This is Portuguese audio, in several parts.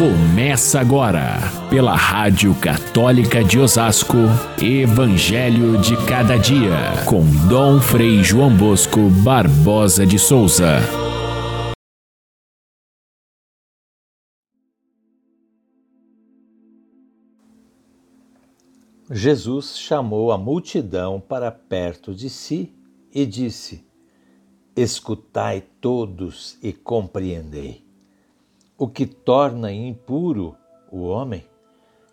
Começa agora, pela Rádio Católica de Osasco, Evangelho de Cada Dia, com Dom Frei João Bosco Barbosa de Souza. Jesus chamou a multidão para perto de si e disse: Escutai todos e compreendei. O que torna impuro o homem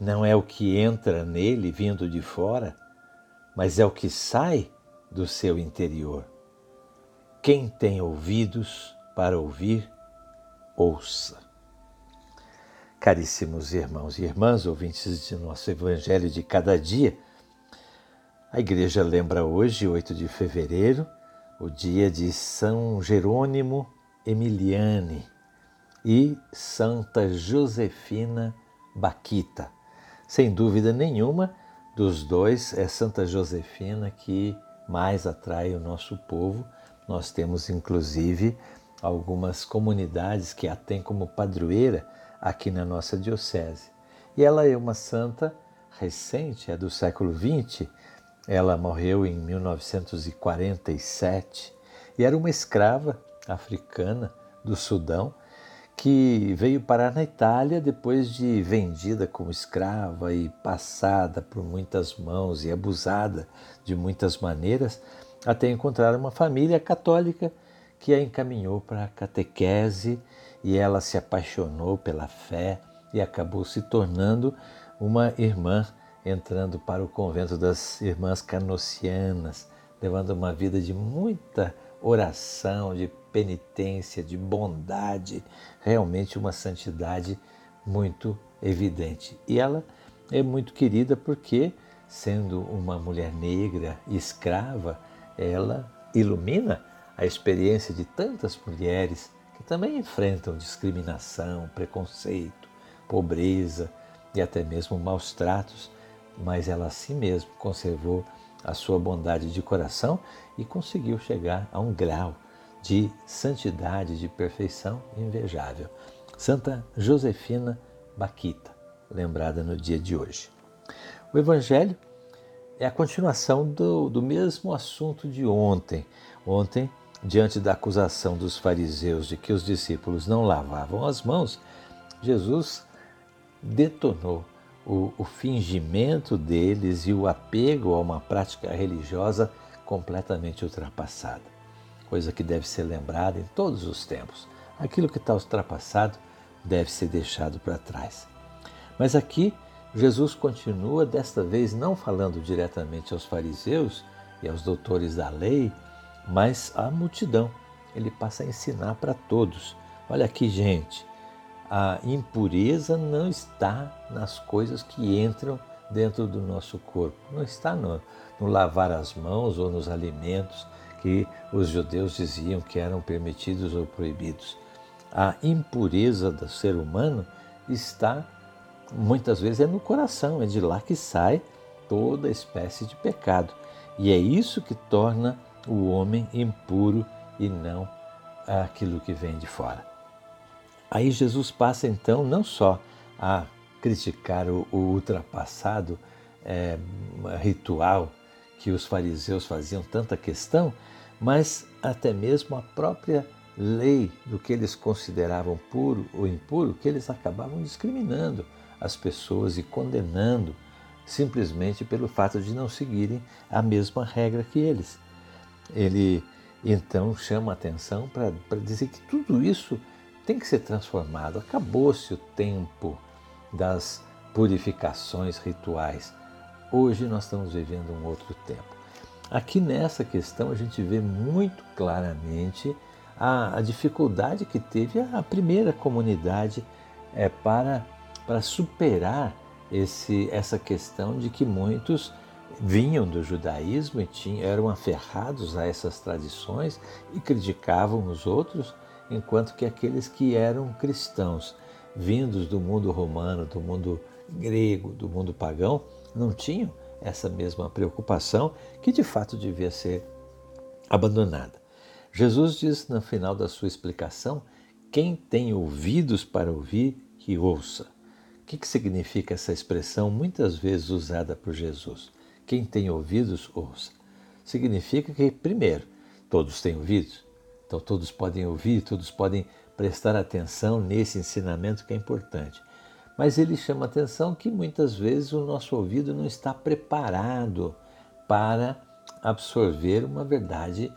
não é o que entra nele vindo de fora, mas é o que sai do seu interior. Quem tem ouvidos para ouvir, ouça. Caríssimos irmãos e irmãs, ouvintes de nosso Evangelho de cada dia, a igreja lembra hoje, 8 de fevereiro, o dia de São Jerônimo Emiliane e Santa Josefina Baquita. Sem dúvida nenhuma, dos dois é Santa Josefina que mais atrai o nosso povo. Nós temos inclusive algumas comunidades que a têm como padroeira aqui na nossa diocese. E ela é uma santa recente, é do século XX. Ela morreu em 1947 e era uma escrava africana do Sudão que veio parar na Itália depois de vendida como escrava e passada por muitas mãos e abusada de muitas maneiras, até encontrar uma família católica que a encaminhou para a catequese e ela se apaixonou pela fé e acabou se tornando uma irmã, entrando para o convento das Irmãs Canocianas, levando uma vida de muita oração, de penitência, de bondade, realmente uma santidade muito evidente. E ela é muito querida porque, sendo uma mulher negra escrava, ela ilumina a experiência de tantas mulheres que também enfrentam discriminação, preconceito, pobreza e até mesmo maus tratos, mas ela assim mesmo conservou a sua bondade de coração e conseguiu chegar a um grau de santidade, de perfeição invejável. Santa Josefina Baquita, lembrada no dia de hoje. O Evangelho é a continuação do, do mesmo assunto de ontem. Ontem, diante da acusação dos fariseus de que os discípulos não lavavam as mãos, Jesus detonou o, o fingimento deles e o apego a uma prática religiosa completamente ultrapassada. Coisa que deve ser lembrada em todos os tempos. Aquilo que está ultrapassado deve ser deixado para trás. Mas aqui Jesus continua, desta vez não falando diretamente aos fariseus e aos doutores da lei, mas à multidão. Ele passa a ensinar para todos. Olha aqui, gente, a impureza não está nas coisas que entram dentro do nosso corpo, não está no, no, lavar as mãos ou nos alimentos que os judeus diziam que eram permitidos ou proibidos. A impureza do ser humano está muitas vezes é no coração, é de lá que sai toda espécie de pecado. E é isso que torna o homem impuro e não aquilo que vem de fora. Aí Jesus passa então não só a criticar o, o ultrapassado é, ritual que os fariseus faziam tanta questão, mas até mesmo a própria lei do que eles consideravam puro ou impuro, que eles acabavam discriminando as pessoas e condenando simplesmente pelo fato de não seguirem a mesma regra que eles. Ele então chama a atenção para dizer que tudo isso tem que ser transformado. Acabou-se o tempo das purificações rituais. Hoje nós estamos vivendo um outro tempo. Aqui nessa questão a gente vê muito claramente a, a dificuldade que teve a primeira comunidade é, para, para superar esse, essa questão de que muitos vinham do judaísmo e tinham, eram aferrados a essas tradições e criticavam os outros enquanto que aqueles que eram cristãos, vindos do mundo romano, do mundo grego, do mundo pagão, não tinham essa mesma preocupação que de fato devia ser abandonada. Jesus diz no final da sua explicação: quem tem ouvidos para ouvir, que ouça. O que, significa essa expressão muitas vezes usada por Jesus? Quem tem ouvidos, ouça. Significa que, primeiro, todos têm ouvidos, então todos podem ouvir, todos podem prestar atenção nesse ensinamento que é importante. Mas ele chama atenção que muitas vezes o nosso ouvido não está preparado para absorver uma verdade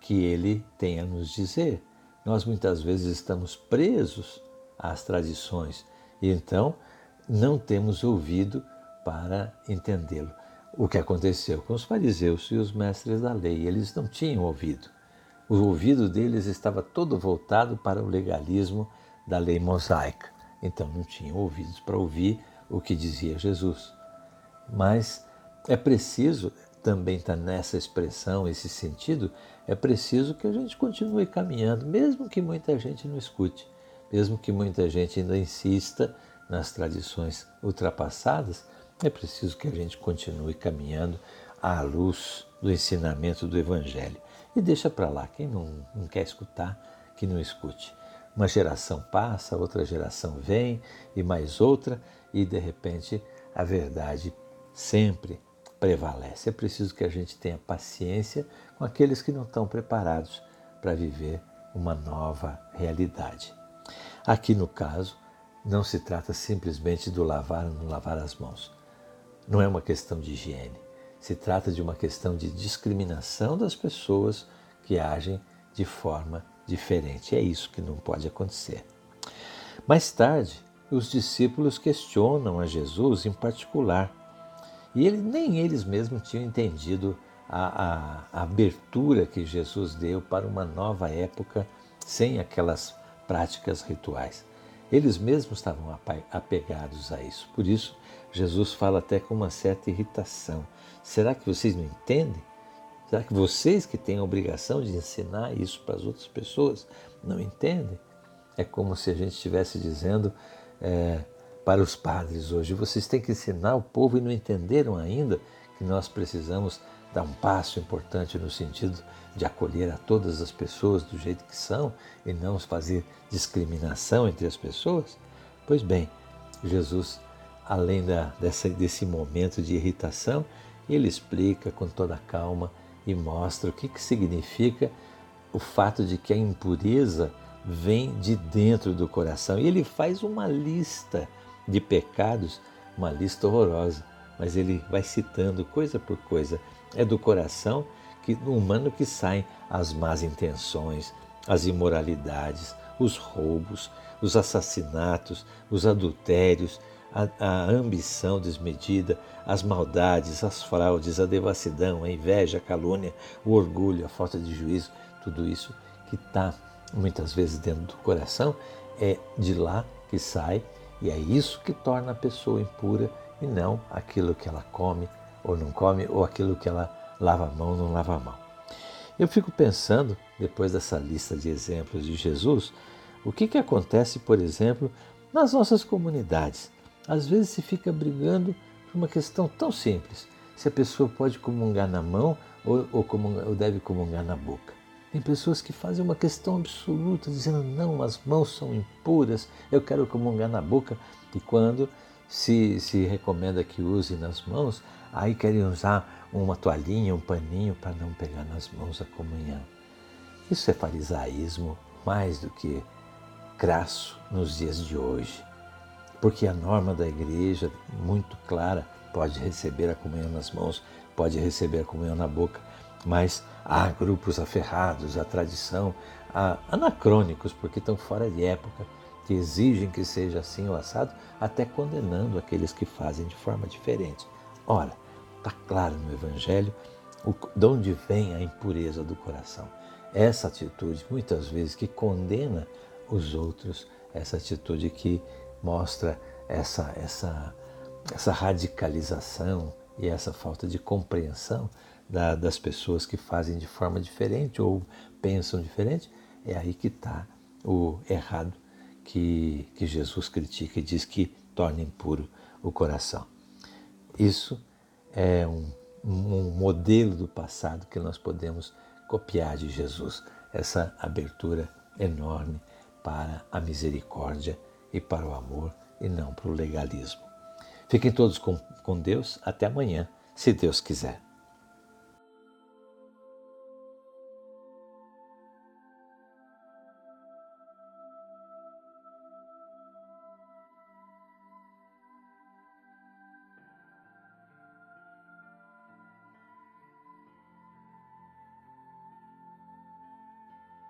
que ele tem a nos dizer. Nós muitas vezes estamos presos às tradições e então não temos ouvido para entendê-lo. O que aconteceu com os fariseus e os mestres da lei, eles não tinham ouvido. O ouvido deles estava todo voltado para o legalismo da lei mosaica. Então não tinham ouvidos para ouvir o que dizia Jesus. Mas é preciso, também está nessa expressão, esse sentido, é preciso que a gente continue caminhando, mesmo que muita gente não escute, mesmo que muita gente ainda insista nas tradições ultrapassadas, é preciso que a gente continue caminhando à luz do ensinamento do Evangelho. E deixa para lá, quem não, não quer escutar, que não escute. Uma geração passa, outra geração vem, e mais outra, e de repente a verdade sempre prevalece. É preciso que a gente tenha paciência com aqueles que não estão preparados para viver uma nova realidade. Aqui no caso, não se trata simplesmente do lavar ou não lavar as mãos. Não é uma questão de higiene. Se trata de uma questão de discriminação das pessoas que agem de forma diferente. É isso que não pode acontecer. Mais tarde, os discípulos questionam a Jesus em particular e ele, nem eles mesmos tinham entendido a, a, a abertura que Jesus deu para uma nova época sem aquelas práticas rituais. Eles mesmos estavam apegados a isso. Por isso, Jesus fala até com uma certa irritação. Será que vocês não entendem? Será que vocês que têm a obrigação de ensinar isso para as outras pessoas não entendem? É como se a gente estivesse dizendo: é, para os padres hoje. Vocês têm que ensinar o povo e não entenderam ainda que nós precisamos dar um passo importante no sentido de acolher a todas as pessoas do jeito que são e não fazer discriminação entre as pessoas? Pois bem, Jesus, além da, dessa, desse momento de irritação, ele explica com toda calma e mostra o que, que significa o fato de que a impureza vem de dentro do coração. E ele faz uma lista de pecados, uma lista horrorosa, mas ele vai citando coisa por coisa. É do coração que, do humano que saem as más intenções, as imoralidades, os roubos, os assassinatos, os adultérios, a, a, ambição desmedida, as maldades, as fraudes, a devassidão, a inveja, a calúnia, o orgulho, a falta de juízo, tudo isso que está muitas vezes dentro do coração, é de lá que sai e é isso que torna a pessoa impura e não aquilo que ela come ou não come ou aquilo que ela lava a mão ou não lava a mão. Eu fico pensando, depois dessa lista de exemplos de Jesus, o que, que acontece, por exemplo, nas nossas comunidades. Às vezes se fica brigando por uma questão tão simples: se a pessoa pode comungar na mão ou, ou, comungar, ou deve comungar na boca. Tem pessoas que fazem uma questão absoluta, dizendo: não, as mãos são impuras, eu quero comungar na boca. E quando se, se recomenda que use nas mãos, aí querem usar uma toalhinha, um paninho para não pegar nas mãos a comunhão. Isso é farisaísmo mais do que crasso nos dias de hoje, porque a norma da igreja, muito clara, pode receber a comunhão nas mãos, pode receber a comunhão na boca, mas há grupos aferrados à tradição, há anacrônicos, porque estão fora de época, que exigem que seja assim ou assado, até condenando aqueles que fazem de forma diferente. Ora, está claro no Evangelho o, de onde vem a impureza do coração. Essa atitude, muitas vezes, que condena os outros, essa atitude que mostra essa, essa, essa radicalização e essa falta de compreensão da, das pessoas que fazem de forma diferente ou pensam diferente, é aí que está o errado que, que Jesus critica e diz que torna impuro o coração. Isso é um, um modelo do passado que nós podemos copiar de Jesus, essa abertura enorme para a misericórdia e para o amor e não para o legalismo. Fiquem todos com, com Deus. Até amanhã, se Deus quiser.